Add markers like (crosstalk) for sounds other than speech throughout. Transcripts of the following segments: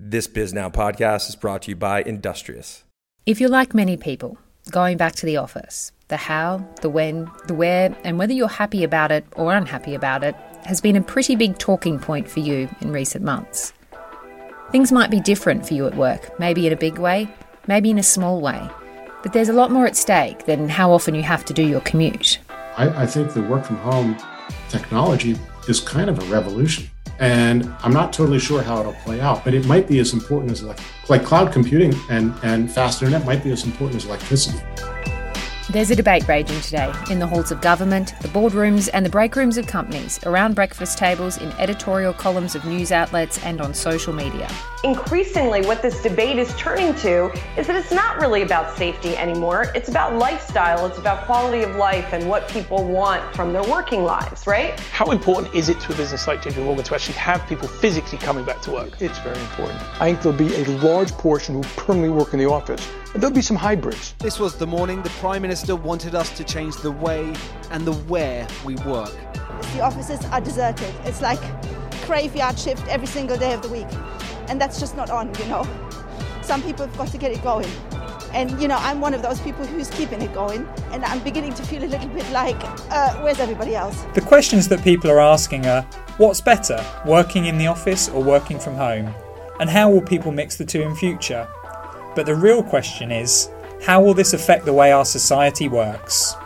This Bisnow podcast is brought to you by Industrious. If you're like many people, going back to the office, the how, the when, the where, and whether you're happy about it or unhappy about it has been a pretty big talking point for you in recent months. Things might be different for you at work, maybe in a big way, maybe in a small way, but there's a lot more at stake than how often you have to do your commute. I, I think the work from home technology is kind of a revolution. And I'm not totally sure how it'll play out, but it might be as important as like, like cloud computing and, and fast internet might be as important as electricity. There's a debate raging today in the halls of government, the boardrooms, and the break rooms of companies, around breakfast tables, in editorial columns of news outlets, and on social media. Increasingly, what this debate is turning to is that it's not really about safety anymore. It's about lifestyle, it's about quality of life and what people want from their working lives, right? How important is it to a business like JP Morgan to actually have people physically coming back to work? It's very important. I think there'll be a large portion who permanently work in the office there'll be some hybrids. This was the morning the Prime Minister wanted us to change the way and the where we work. The offices are deserted. It's like graveyard shift every single day of the week. And that's just not on, you know. Some people have got to get it going. And, you know, I'm one of those people who's keeping it going. And I'm beginning to feel a little bit like, uh, where's everybody else? The questions that people are asking are what's better, working in the office or working from home? And how will people mix the two in future? But the real question is how will this affect the way our society works?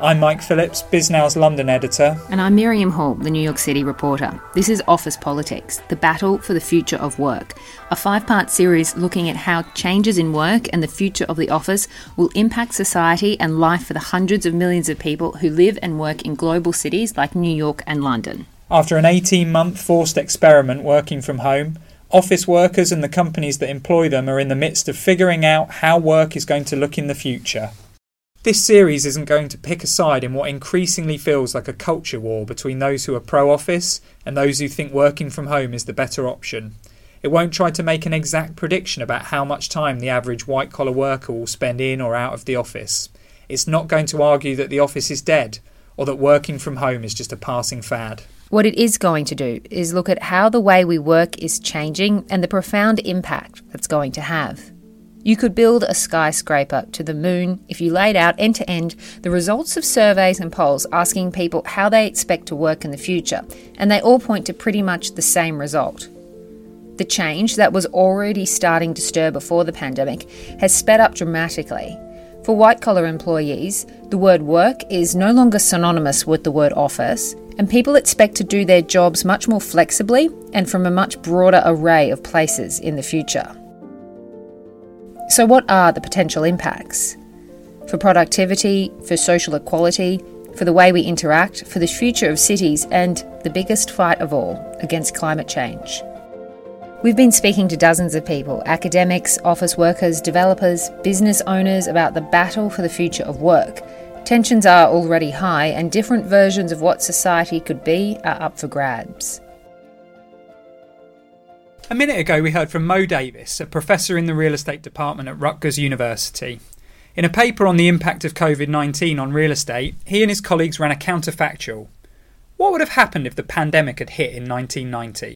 I'm Mike Phillips, Bisnow's London editor. And I'm Miriam Hall, the New York City reporter. This is Office Politics, the battle for the future of work, a five part series looking at how changes in work and the future of the office will impact society and life for the hundreds of millions of people who live and work in global cities like New York and London. After an 18 month forced experiment working from home, Office workers and the companies that employ them are in the midst of figuring out how work is going to look in the future. This series isn't going to pick a side in what increasingly feels like a culture war between those who are pro office and those who think working from home is the better option. It won't try to make an exact prediction about how much time the average white collar worker will spend in or out of the office. It's not going to argue that the office is dead or that working from home is just a passing fad. What it is going to do is look at how the way we work is changing and the profound impact that's going to have. You could build a skyscraper to the moon if you laid out end to end the results of surveys and polls asking people how they expect to work in the future, and they all point to pretty much the same result. The change that was already starting to stir before the pandemic has sped up dramatically. For white collar employees, the word work is no longer synonymous with the word office, and people expect to do their jobs much more flexibly and from a much broader array of places in the future. So, what are the potential impacts? For productivity, for social equality, for the way we interact, for the future of cities, and the biggest fight of all against climate change. We've been speaking to dozens of people academics, office workers, developers, business owners about the battle for the future of work Tensions are already high, and different versions of what society could be are up for grabs. A minute ago, we heard from Mo Davis, a professor in the real estate department at Rutgers University. In a paper on the impact of COVID 19 on real estate, he and his colleagues ran a counterfactual. What would have happened if the pandemic had hit in 1990?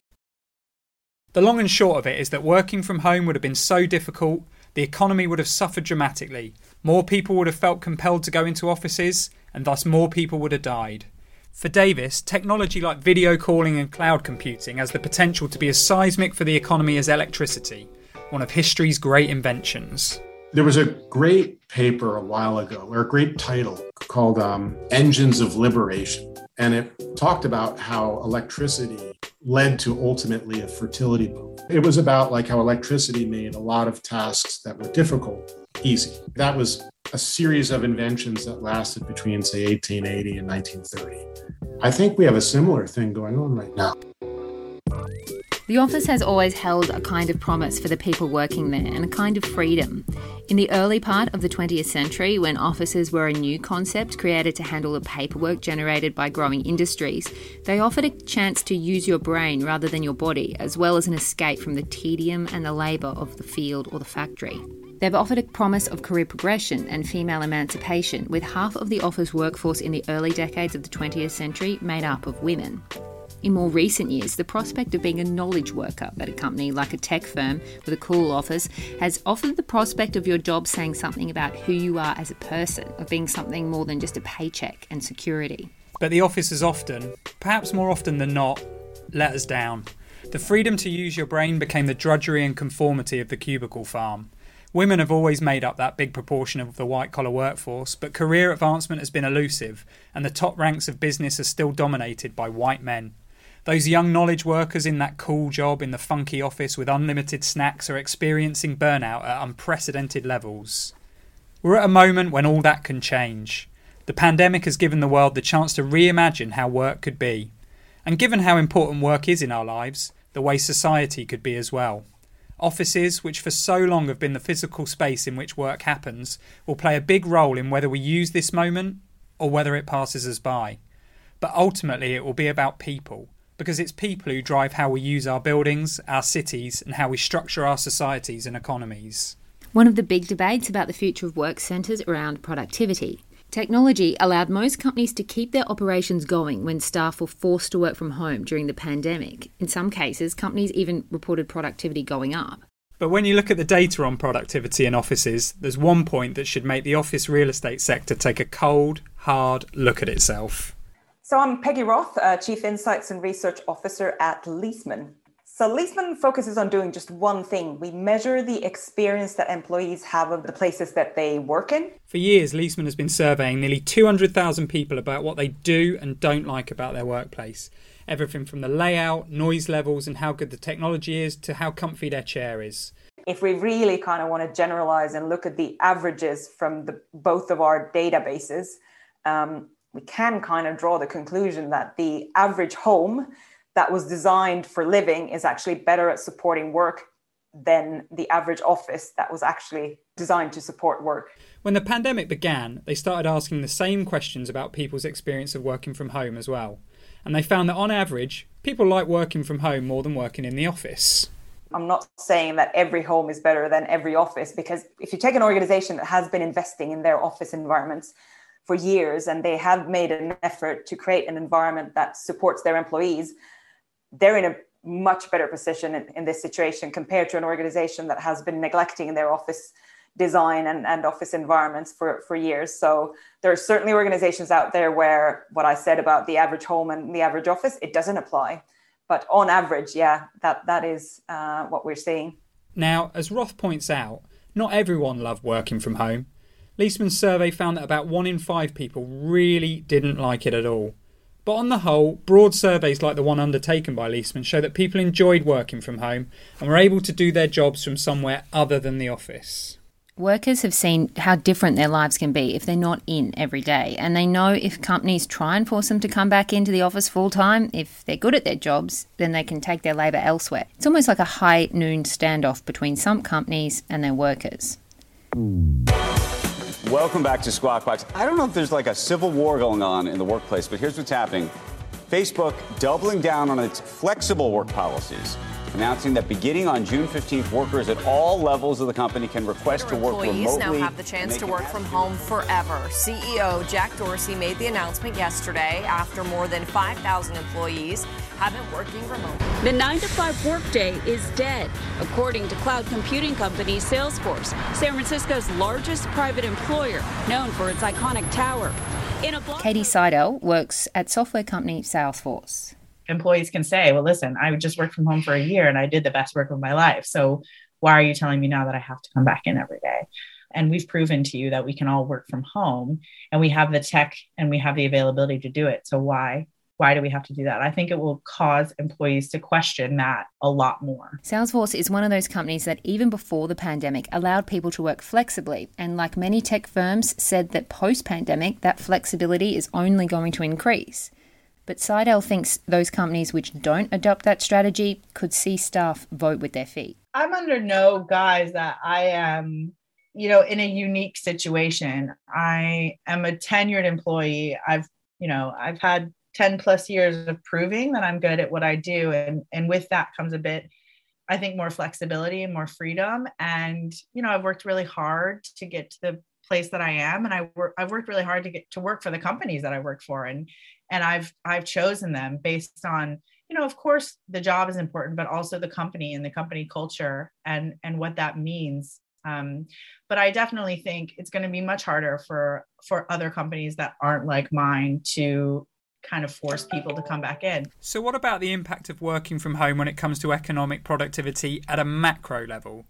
The long and short of it is that working from home would have been so difficult, the economy would have suffered dramatically, more people would have felt compelled to go into offices, and thus more people would have died. For Davis, technology like video calling and cloud computing has the potential to be as seismic for the economy as electricity, one of history's great inventions. There was a great paper a while ago, or a great title called um, Engines of Liberation. And it talked about how electricity led to ultimately a fertility boom. It was about like how electricity made a lot of tasks that were difficult easy. That was a series of inventions that lasted between, say, 1880 and 1930. I think we have a similar thing going on right now. The office has always held a kind of promise for the people working there and a kind of freedom. In the early part of the 20th century, when offices were a new concept created to handle the paperwork generated by growing industries, they offered a chance to use your brain rather than your body, as well as an escape from the tedium and the labour of the field or the factory. They've offered a promise of career progression and female emancipation, with half of the office workforce in the early decades of the 20th century made up of women. In more recent years, the prospect of being a knowledge worker at a company like a tech firm with a cool office has offered the prospect of your job saying something about who you are as a person, of being something more than just a paycheck and security. But the office has often, perhaps more often than not, let us down. The freedom to use your brain became the drudgery and conformity of the cubicle farm. Women have always made up that big proportion of the white collar workforce, but career advancement has been elusive, and the top ranks of business are still dominated by white men. Those young knowledge workers in that cool job in the funky office with unlimited snacks are experiencing burnout at unprecedented levels. We're at a moment when all that can change. The pandemic has given the world the chance to reimagine how work could be. And given how important work is in our lives, the way society could be as well. Offices, which for so long have been the physical space in which work happens, will play a big role in whether we use this moment or whether it passes us by. But ultimately, it will be about people, because it's people who drive how we use our buildings, our cities, and how we structure our societies and economies. One of the big debates about the future of work centres around productivity. Technology allowed most companies to keep their operations going when staff were forced to work from home during the pandemic. In some cases, companies even reported productivity going up. But when you look at the data on productivity in offices, there's one point that should make the office real estate sector take a cold, hard look at itself. So I'm Peggie Rothe, uh, Chief Insights and Research Officer at Leesman. So Leesman focuses on doing just one thing. We measure the experience that employees have of the places that they work in. For years, Leesman has been surveying nearly 200,000 people about what they do and don't like about their workplace. Everything from the layout, noise levels, and how good the technology is to how comfy their chair is. If we really kind of want to generalize and look at the averages from the, both of our databases, um, we can kind of draw the conclusion that the average home that was designed for living is actually better at supporting work than the average office that was actually designed to support work. When the pandemic began, they started asking the same questions about people's experience of working from home as well. And they found that on average, people like working from home more than working in the office. I'm not saying that every home is better than every office because if you take an organization that has been investing in their office environments for years and they have made an effort to create an environment that supports their employees, they're in a much better position in, in, this situation compared to an organization that has been neglecting their office design and, and office environments for, for years. So there are certainly organizations out there where what I said about the average home and the average office, it doesn't apply. But on average, yeah, that, that is uh, what we're seeing. Now, as Rothe points out, not everyone loved working from home. Leesman's survey found that about one in five people really didn't like it at all. But on the whole, broad surveys like the one undertaken by Leesman show that people enjoyed working from home and were able to do their jobs from somewhere other than the office. Workers have seen how different their lives can be if they're not in every day, and they know if companies try and force them to come back into the office full time, if they're good at their jobs, then they can take their labour elsewhere. It's almost like a high noon standoff between some companies and their workers. Welcome back to Squawk Box. I don't know if there's like a civil war going on in the workplace, but here's what's happening. Facebook doubling down on its flexible work policies announcing that beginning on June 15th, workers at all levels of the company can request to work employees remotely. now have the chance to work from home forever. CEO Jack Dorsey made the announcement yesterday after more than 5,000 employees have been working remotely. The 9 to 5 workday is dead, according to cloud computing company Salesforce, San Francisco's largest private employer, known for its iconic tower. Katie Seidel works at software company Salesforce employees can say, well, listen, I just worked from home for a year and I did the best work of my life. So why are you telling me now that I have to come back in every day? And we've proven to you that we can all work from home and we have the tech and we have the availability to do it. So why? Why do we have to do that? I think it will cause employees to question that a lot more. Salesforce is one of those companies that, even before the pandemic, allowed people to work flexibly. And like many tech firms, said that post pandemic, that flexibility is only going to increase. But Seidel thinks those companies which don't adopt that strategy could see staff vote with their feet. I'm under no guise that I am, you know, in a unique situation. I am a tenured employee. I've, you know, I've had 10 plus years of proving that I'm good at what I do. And, and with that comes a bit, I think, more flexibility and more freedom. And, you know, I've worked really hard to get to the place that I am, and I work. I've worked really hard to get to work for the companies that I work for, and and I've I've chosen them based on you know, of course, the job is important, but also the company and the company culture and and what that means. Um, but I definitely think it's going to be much harder for for other companies that aren't like mine to kind of force people to come back in. So, what about the impact of working from home when it comes to economic productivity at a macro level?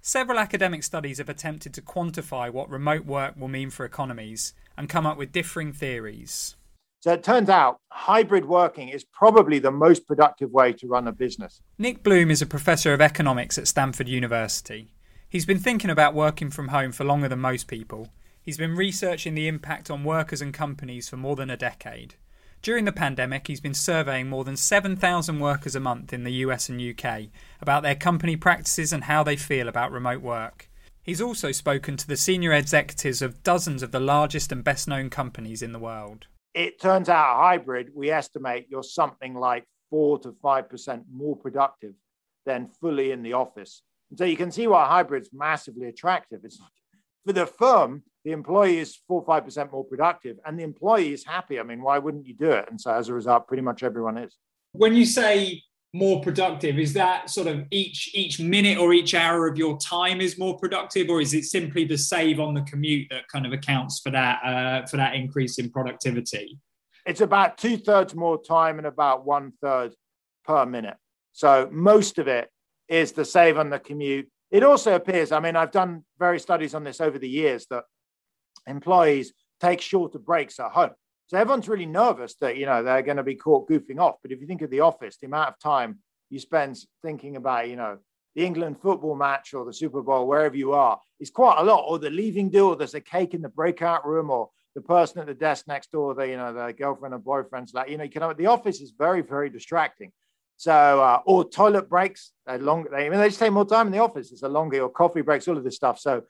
Several academic studies have attempted to quantify what remote work will mean for economies and come up with differing theories. So it turns out hybrid working is probably the most productive way to run a business. Nick Bloom is a professor of economics at Stanford University. He's been thinking about working from home for longer than most people. He's been researching the impact on workers and companies for more than a decade. During the pandemic, he's been surveying more than 7,000 workers a month in the US and UK about their company practices and how they feel about remote work. He's also spoken to the senior executives of dozens of the largest and best known companies in the world it turns out hybrid, we estimate you're something like four to 5% more productive than fully in the office. So you can see why hybrid's massively attractive. It's for the firm, the employee is four, 5% more productive and the employee is happy. I mean, why wouldn't you do it? And so as a result, pretty much everyone is. When you say more productive is that sort of each each minute or each hour of your time is more productive or is it simply the save on the commute that kind of accounts for that uh, for that increase in productivity it's about two-thirds more time and about one-third per minute so most of it is the save on the commute it also appears i mean i've done various studies on this over the years that employees take shorter breaks at home so everyone's really nervous that you know they're going to be caught goofing off. But if you think of the office, the amount of time you spend thinking about you know the England football match or the Super Bowl, wherever you are, is quite a lot. Or the leaving or there's a cake in the breakout room, or the person at the desk next door, the you know the girlfriend or boyfriend's like you know you can the office is very very distracting. So uh, or toilet breaks, they're long. They, I mean, they just take more time in the office. It's a longer or coffee breaks, all of this stuff. So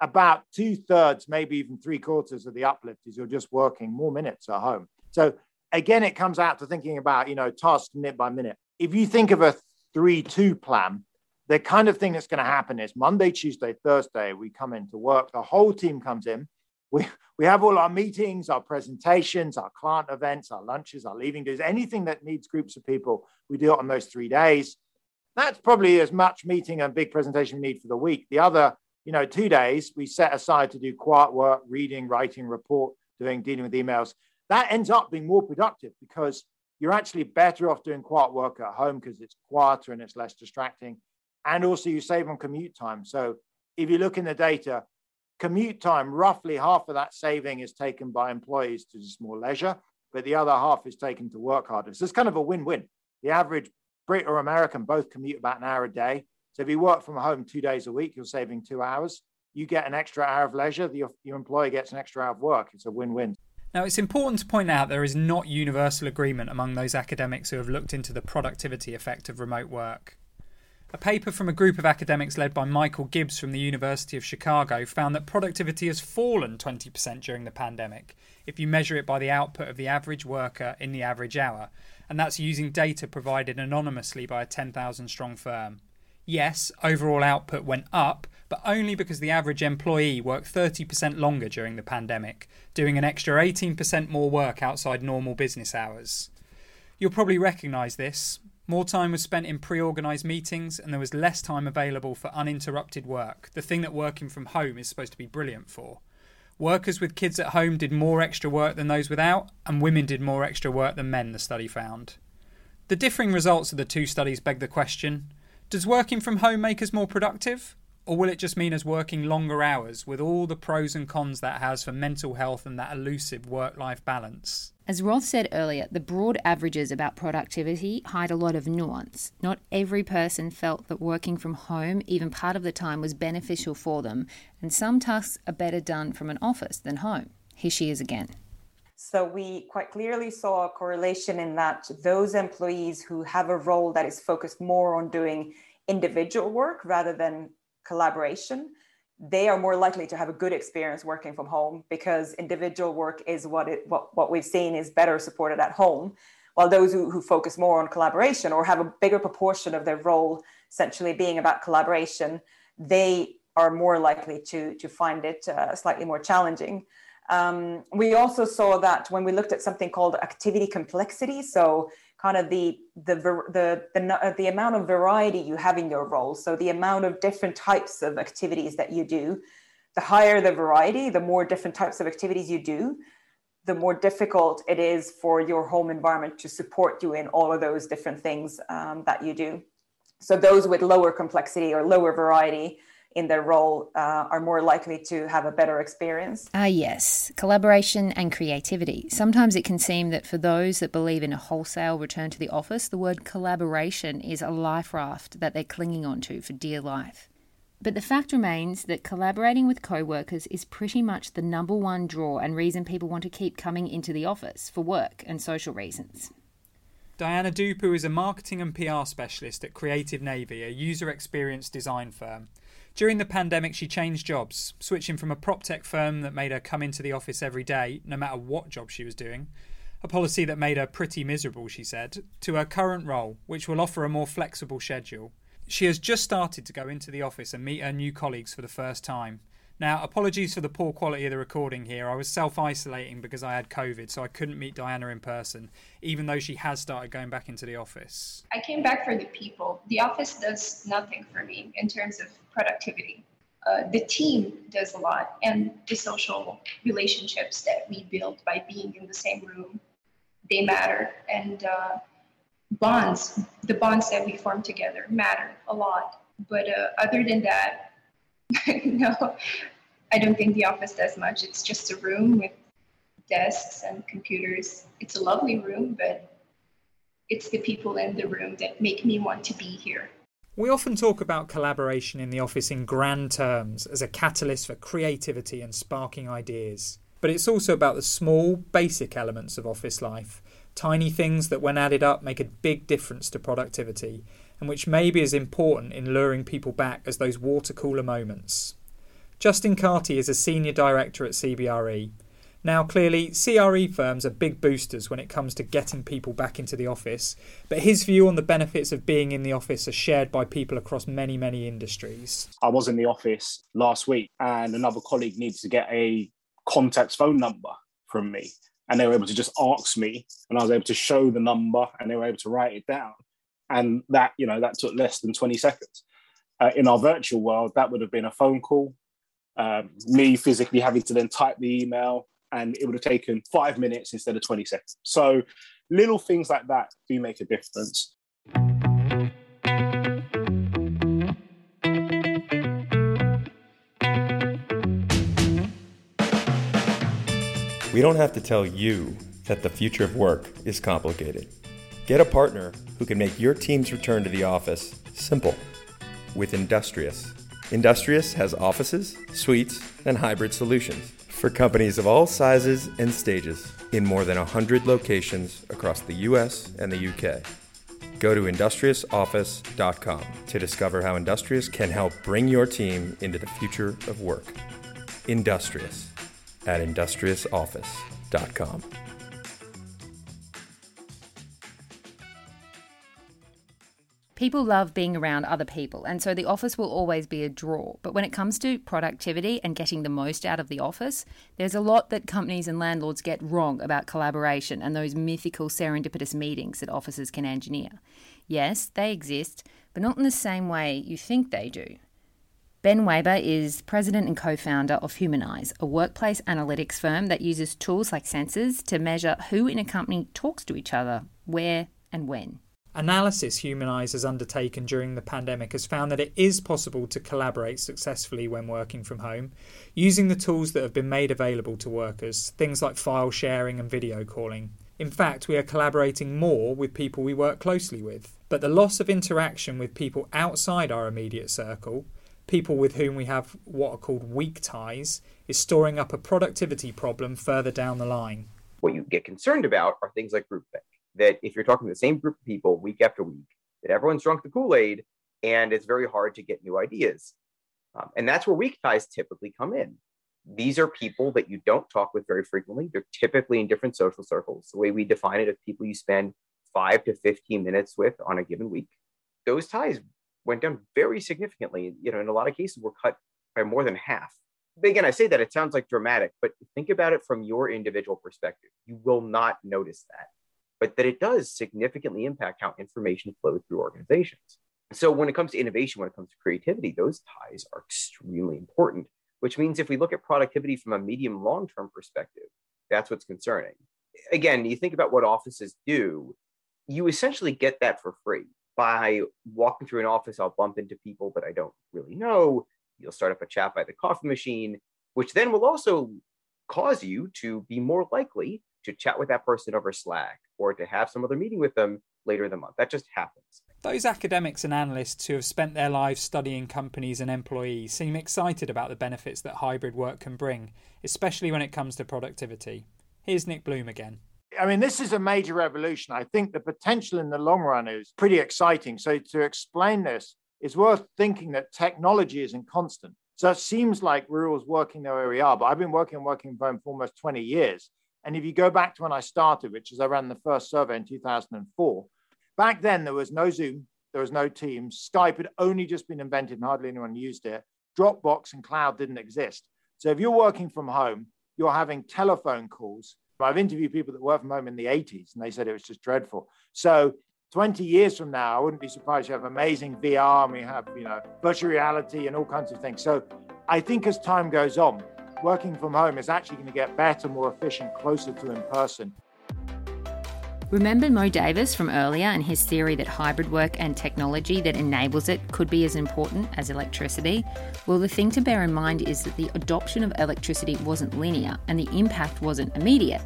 about two thirds, maybe even three quarters of the uplift is you're just working more minutes at home. So again, it comes out to thinking about, you know, task minute by minute. If you think of a three, two plan, the kind of thing that's going to happen is Monday, Tuesday, Thursday, we come into work, the whole team comes in. We, we have all our meetings, our presentations, our client events, our lunches, our leaving days, anything that needs groups of people, we do it on those three days. That's probably as much meeting and big presentation need for the week. The other you know, two days we set aside to do quiet work, reading, writing, report, doing, dealing with emails. That ends up being more productive because you're actually better off doing quiet work at home because it's quieter and it's less distracting. And also you save on commute time. So if you look in the data, commute time, roughly half of that saving is taken by employees to just more leisure, but the other half is taken to work harder. So it's kind of a win-win. The average Brit or American both commute about an hour a day. So if you work from home two days a week, you're saving two hours. You get an extra hour of leisure. Your, your employer gets an extra hour of work. It's a win-win. Now, it's important to point out there is not universal agreement among those academics who have looked into the productivity effect of remote work. A paper from a group of academics led by Michael Gibbs from the University of Chicago found that productivity has fallen 20% during the pandemic if you measure it by the output of the average worker in the average hour, and that's using data provided anonymously by a 10,000 strong firm. Yes, overall output went up, but only because the average employee worked 30% longer during the pandemic, doing an extra 18% more work outside normal business hours. You'll probably recognise this. More time was spent in pre organised meetings, and there was less time available for uninterrupted work, the thing that working from home is supposed to be brilliant for. Workers with kids at home did more extra work than those without, and women did more extra work than men, the study found. The differing results of the two studies beg the question does working from home make us more productive? Or will it just mean us working longer hours with all the pros and cons that has for mental health and that elusive work life balance? As Rothe said earlier, the broad averages about productivity hide a lot of nuance. Not every person felt that working from home, even part of the time, was beneficial for them, and some tasks are better done from an office than home. Here she is again. So we quite clearly saw a correlation in that those employees who have a role that is focused more on doing individual work rather than collaboration, they are more likely to have a good experience working from home because individual work is what it what, what we've seen is better supported at home. While those who, who focus more on collaboration or have a bigger proportion of their role essentially being about collaboration, they are more likely to, to find it uh, slightly more challenging. Um, we also saw that when we looked at something called activity complexity, so kind of the the the the, the amount of variety you have in your role, so the amount of different types of activities that you do, the higher the variety, the more different types of activities you do, the more difficult it is for your home environment to support you in all of those different things um, that you do. So those with lower complexity or lower variety in their role uh, are more likely to have a better experience. Ah, yes, collaboration and creativity. Sometimes it can seem that for those that believe in a wholesale return to the office, the word collaboration is a life raft that they're clinging onto for dear life. But the fact remains that collaborating with co workers is pretty much the number one draw and reason people want to keep coming into the office for work and social reasons. Diana Dupu is a marketing and PR specialist at Creative Navy, a user experience design firm. During the pandemic, she changed jobs, switching from a prop tech firm that made her come into the office every day, no matter what job she was doing, a policy that made her pretty miserable, she said, to her current role, which will offer a more flexible schedule. She has just started to go into the office and meet her new colleagues for the first time. Now, apologies for the poor quality of the recording here. I was self isolating because I had COVID, so I couldn't meet Diana in person, even though she has started going back into the office. I came back for the people. The office does nothing for me in terms of productivity. Uh, the team does a lot, and the social relationships that we build by being in the same room, they matter. And uh, bonds, the bonds that we form together, matter a lot. But uh, other than that, (laughs) no, I don't think the office does much. It's just a room with desks and computers. It's a lovely room, but it's the people in the room that make me want to be here. We often talk about collaboration in the office in grand terms as a catalyst for creativity and sparking ideas. But it's also about the small, basic elements of office life, tiny things that, when added up, make a big difference to productivity and which may be as important in luring people back as those water cooler moments. Justin Carty is a senior director at CBRE. Now, clearly, CRE firms are big boosters when it comes to getting people back into the office, but his view on the benefits of being in the office are shared by people across many, many industries. I was in the office last week and another colleague needed to get a contact's phone number from me. And they were able to just ask me, and I was able to show the number and they were able to write it down and that you know that took less than 20 seconds. Uh, in our virtual world that would have been a phone call um, me physically having to then type the email and it would have taken five minutes instead of 20 seconds. So little things like that do make a difference. We don't have to tell you that the future of work is complicated. Get a partner who can make your team's return to the office simple with Industrious. Industrious has offices, suites, and hybrid solutions for companies of all sizes and stages in more than 100 locations across the US and the UK. Go to industriousoffice.com to discover how Industrious can help bring your team into the future of work. Industrious at industriousoffice.com. People love being around other people, and so the office will always be a draw. But when it comes to productivity and getting the most out of the office, there's a lot that companies and landlords get wrong about collaboration and those mythical serendipitous meetings that offices can engineer. Yes, they exist, but not in the same way you think they do. Ben Waber is president and co founder of Humanyze, a workplace analytics firm that uses tools like sensors to measure who in a company talks to each other, where, and when. Analysis Humanyze has undertaken during the pandemic has found that it is possible to collaborate successfully when working from home, using the tools that have been made available to workers, things like file sharing and video calling. In fact, we are collaborating more with people we work closely with. But the loss of interaction with people outside our immediate circle, people with whom we have what are called weak ties, is storing up a productivity problem further down the line. What you get concerned about are things like groupthink that if you're talking to the same group of people week after week, that everyone's drunk the Kool Aid and it's very hard to get new ideas. Um, and that's where weak ties typically come in. These are people that you don't talk with very frequently. They're typically in different social circles. The way we define it is people you spend five to 15 minutes with on a given week. Those ties went down very significantly. You know, in a lot of cases, were cut by more than half. But again, I say that it sounds like dramatic, but think about it from your individual perspective. You will not notice that, but that it does significantly impact how information flows through organizations. So when it comes to innovation, when it comes to creativity, those ties are extremely important, which means if we look at productivity from a medium long term perspective, that's what's concerning. Again, you think about what offices do, you essentially get that for free by walking through an office. I'll bump into people that I don't really know. You'll start up a chat by the coffee machine, which then will also cause you to be more likely to chat with that person over Slack or to have some other meeting with them later in the month. That just happens. Those academics and analysts who have spent their lives studying companies and employees seem excited about the benefits that hybrid work can bring, especially when it comes to productivity. Here's Nick Bloom again. I mean, this is a major revolution. I think the potential in the long run is pretty exciting. So, to explain this, it's worth thinking that technology isn't constant. So, it seems like we're always working the way we are, but I've been working and working from home for almost 20 years. And if you go back to when I started, which is I ran the first survey in 2004, back then there was no Zoom, there was no Teams. Skype had only just been invented and hardly anyone used it. Dropbox and cloud didn't exist. So if you're working from home, you're having telephone calls. I've interviewed people that work from home in the 80s and they said it was just dreadful. So 20 years from now, I wouldn't be surprised you have amazing VR and we have, you know, virtual reality and all kinds of things. So I think as time goes on, working from home is actually going to get better, more efficient, closer to in person. Remember Mo Davis from earlier and his theory that hybrid work and technology that enables it could be as important as electricity? Well, the thing to bear in mind is that the adoption of electricity wasn't linear and the impact wasn't immediate.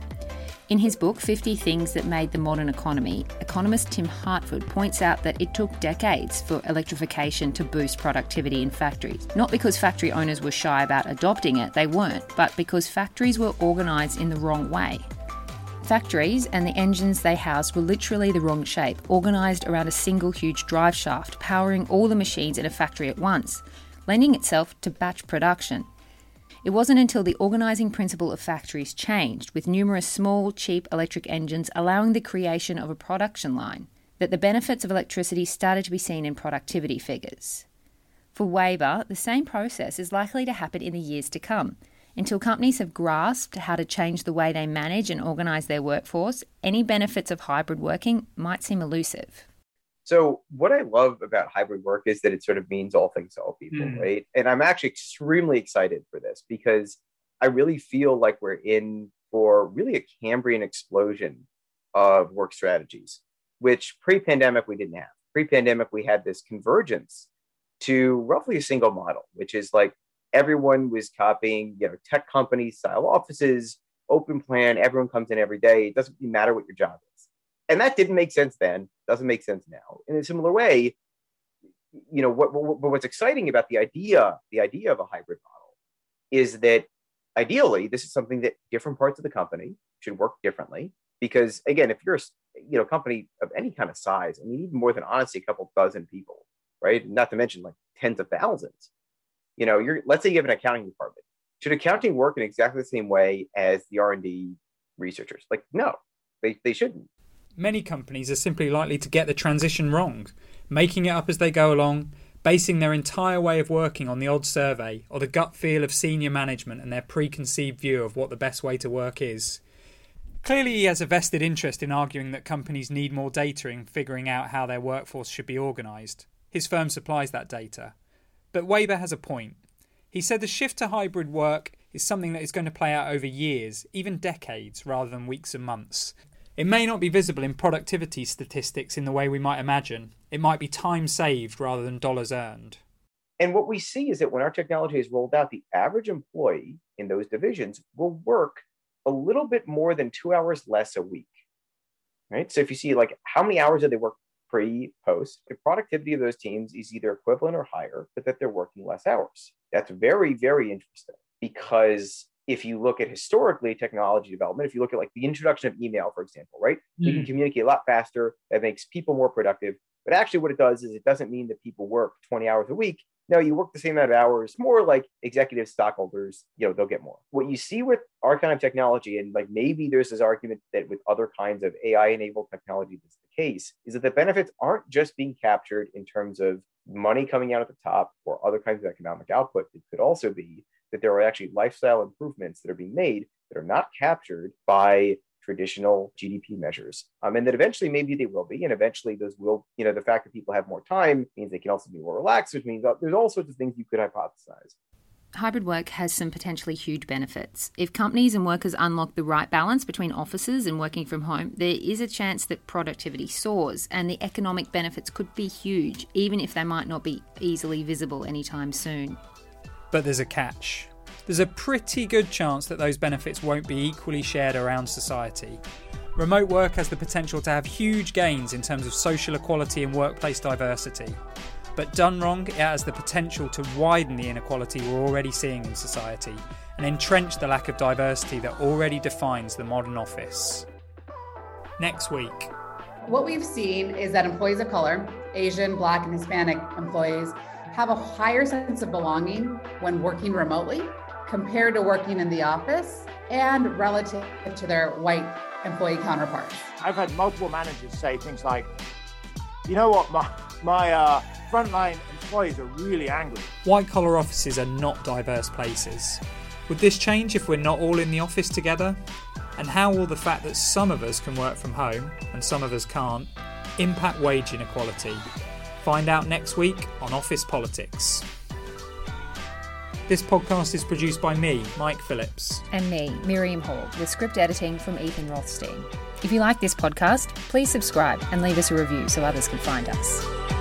In his book, 50 Things That Made the Modern Economy, economist Tim Harford points out that it took decades for electrification to boost productivity in factories. Not because factory owners were shy about adopting it, they weren't, but because factories were organised in the wrong way. Factories and the engines they housed were literally the wrong shape, organised around a single huge drive shaft, powering all the machines in a factory at once, lending itself to batch production. It wasn't until the organising principle of factories changed, with numerous small, cheap electric engines allowing the creation of a production line, that the benefits of electricity started to be seen in productivity figures. For Waber, the same process is likely to happen in the years to come until companies have grasped how to change the way they manage and organise their workforce, any benefits of hybrid working might seem elusive. So, what I love about hybrid work is that it sort of means all things to all people, mm. right? And I'm actually extremely excited for this because I really feel like we're in for really a Cambrian explosion of work strategies, which pre pandemic we didn't have. Pre pandemic, we had this convergence to roughly a single model, which is like everyone was copying, you know, tech company style offices, open plan, everyone comes in every day. It doesn't really matter what your job is. And that didn't make sense then, doesn't make sense now. In a similar way, you know, what, what, what's exciting about the idea, the idea of a hybrid model is that ideally this is something that different parts of the company should work differently. Because again, if you're a you know company of any kind of size, I mean, even more than honestly a couple dozen people, right? Not to mention like tens of thousands you know, you're let's say you have an accounting department. Should accounting work in exactly the same way as the R and D researchers? Like, no, they, they shouldn't. Many companies are simply likely to get the transition wrong, making it up as they go along, basing their entire way of working on the odd survey or the gut feel of senior management and their preconceived view of what the best way to work is. Clearly, he has a vested interest in arguing that companies need more data in figuring out how their workforce should be organised. His firm supplies that data. But Waber has a point. He said the shift to hybrid work is something that is going to play out over years, even decades, rather than weeks and months. It may not be visible in productivity statistics in the way we might imagine. It might be time saved rather than dollars earned. And what we see is that when our technology is rolled out, the average employee in those divisions will work a little bit more than two hours less a week. Right. So if you see like how many hours do they work pre, post, the productivity of those teams is either equivalent or higher, but that they're working less hours. That's very, very interesting because if you look at historically technology development, if you look at like the introduction of email, for example, right? Mm-hmm. We can communicate a lot faster. That makes people more productive. But actually, what it does is it doesn't mean that people work 20 hours a week. No, you work the same amount of hours, more like executive stockholders, you know, they'll get more. What you see with our kind of technology, and like maybe there's this argument that with other kinds of AI enabled technology, that's the case is that the benefits aren't just being captured in terms of money coming out at the top or other kinds of economic output. It could also be that there are actually lifestyle improvements that are being made that are not captured by traditional GDP measures. Um, and that eventually maybe they will be. And eventually those will, you know, the fact that people have more time means they can also be more relaxed, which means there's all sorts of things you could hypothesize. Hybrid work has some potentially huge benefits. If companies and workers unlock the right balance between offices and working from home, there is a chance that productivity soars and the economic benefits could be huge, even if they might not be easily visible anytime soon. But there's a catch. There's a pretty good chance that those benefits won't be equally shared around society. Remote work has the potential to have huge gains in terms of social equality and workplace diversity. But done wrong, it has the potential to widen the inequality we're already seeing in society and entrench the lack of diversity that already defines the modern office. Next week. What we've seen is that employees of color, Asian, Black, and Hispanic employees, have a higher sense of belonging when working remotely compared to working in the office and relative to their white employee counterparts. I've had multiple managers say things like, you know what, my, my uh, frontline employees are really angry. White collar offices are not diverse places. Would this change if we're not all in the office together? And how will the fact that some of us can work from home and some of us can't impact wage inequality? Find out next week on Office Politics. This podcast is produced by me, Mike Phillips. And me, Miriam Hall, with script editing from Ethan Rothstein. If you like this podcast, please subscribe and leave us a review so others can find us.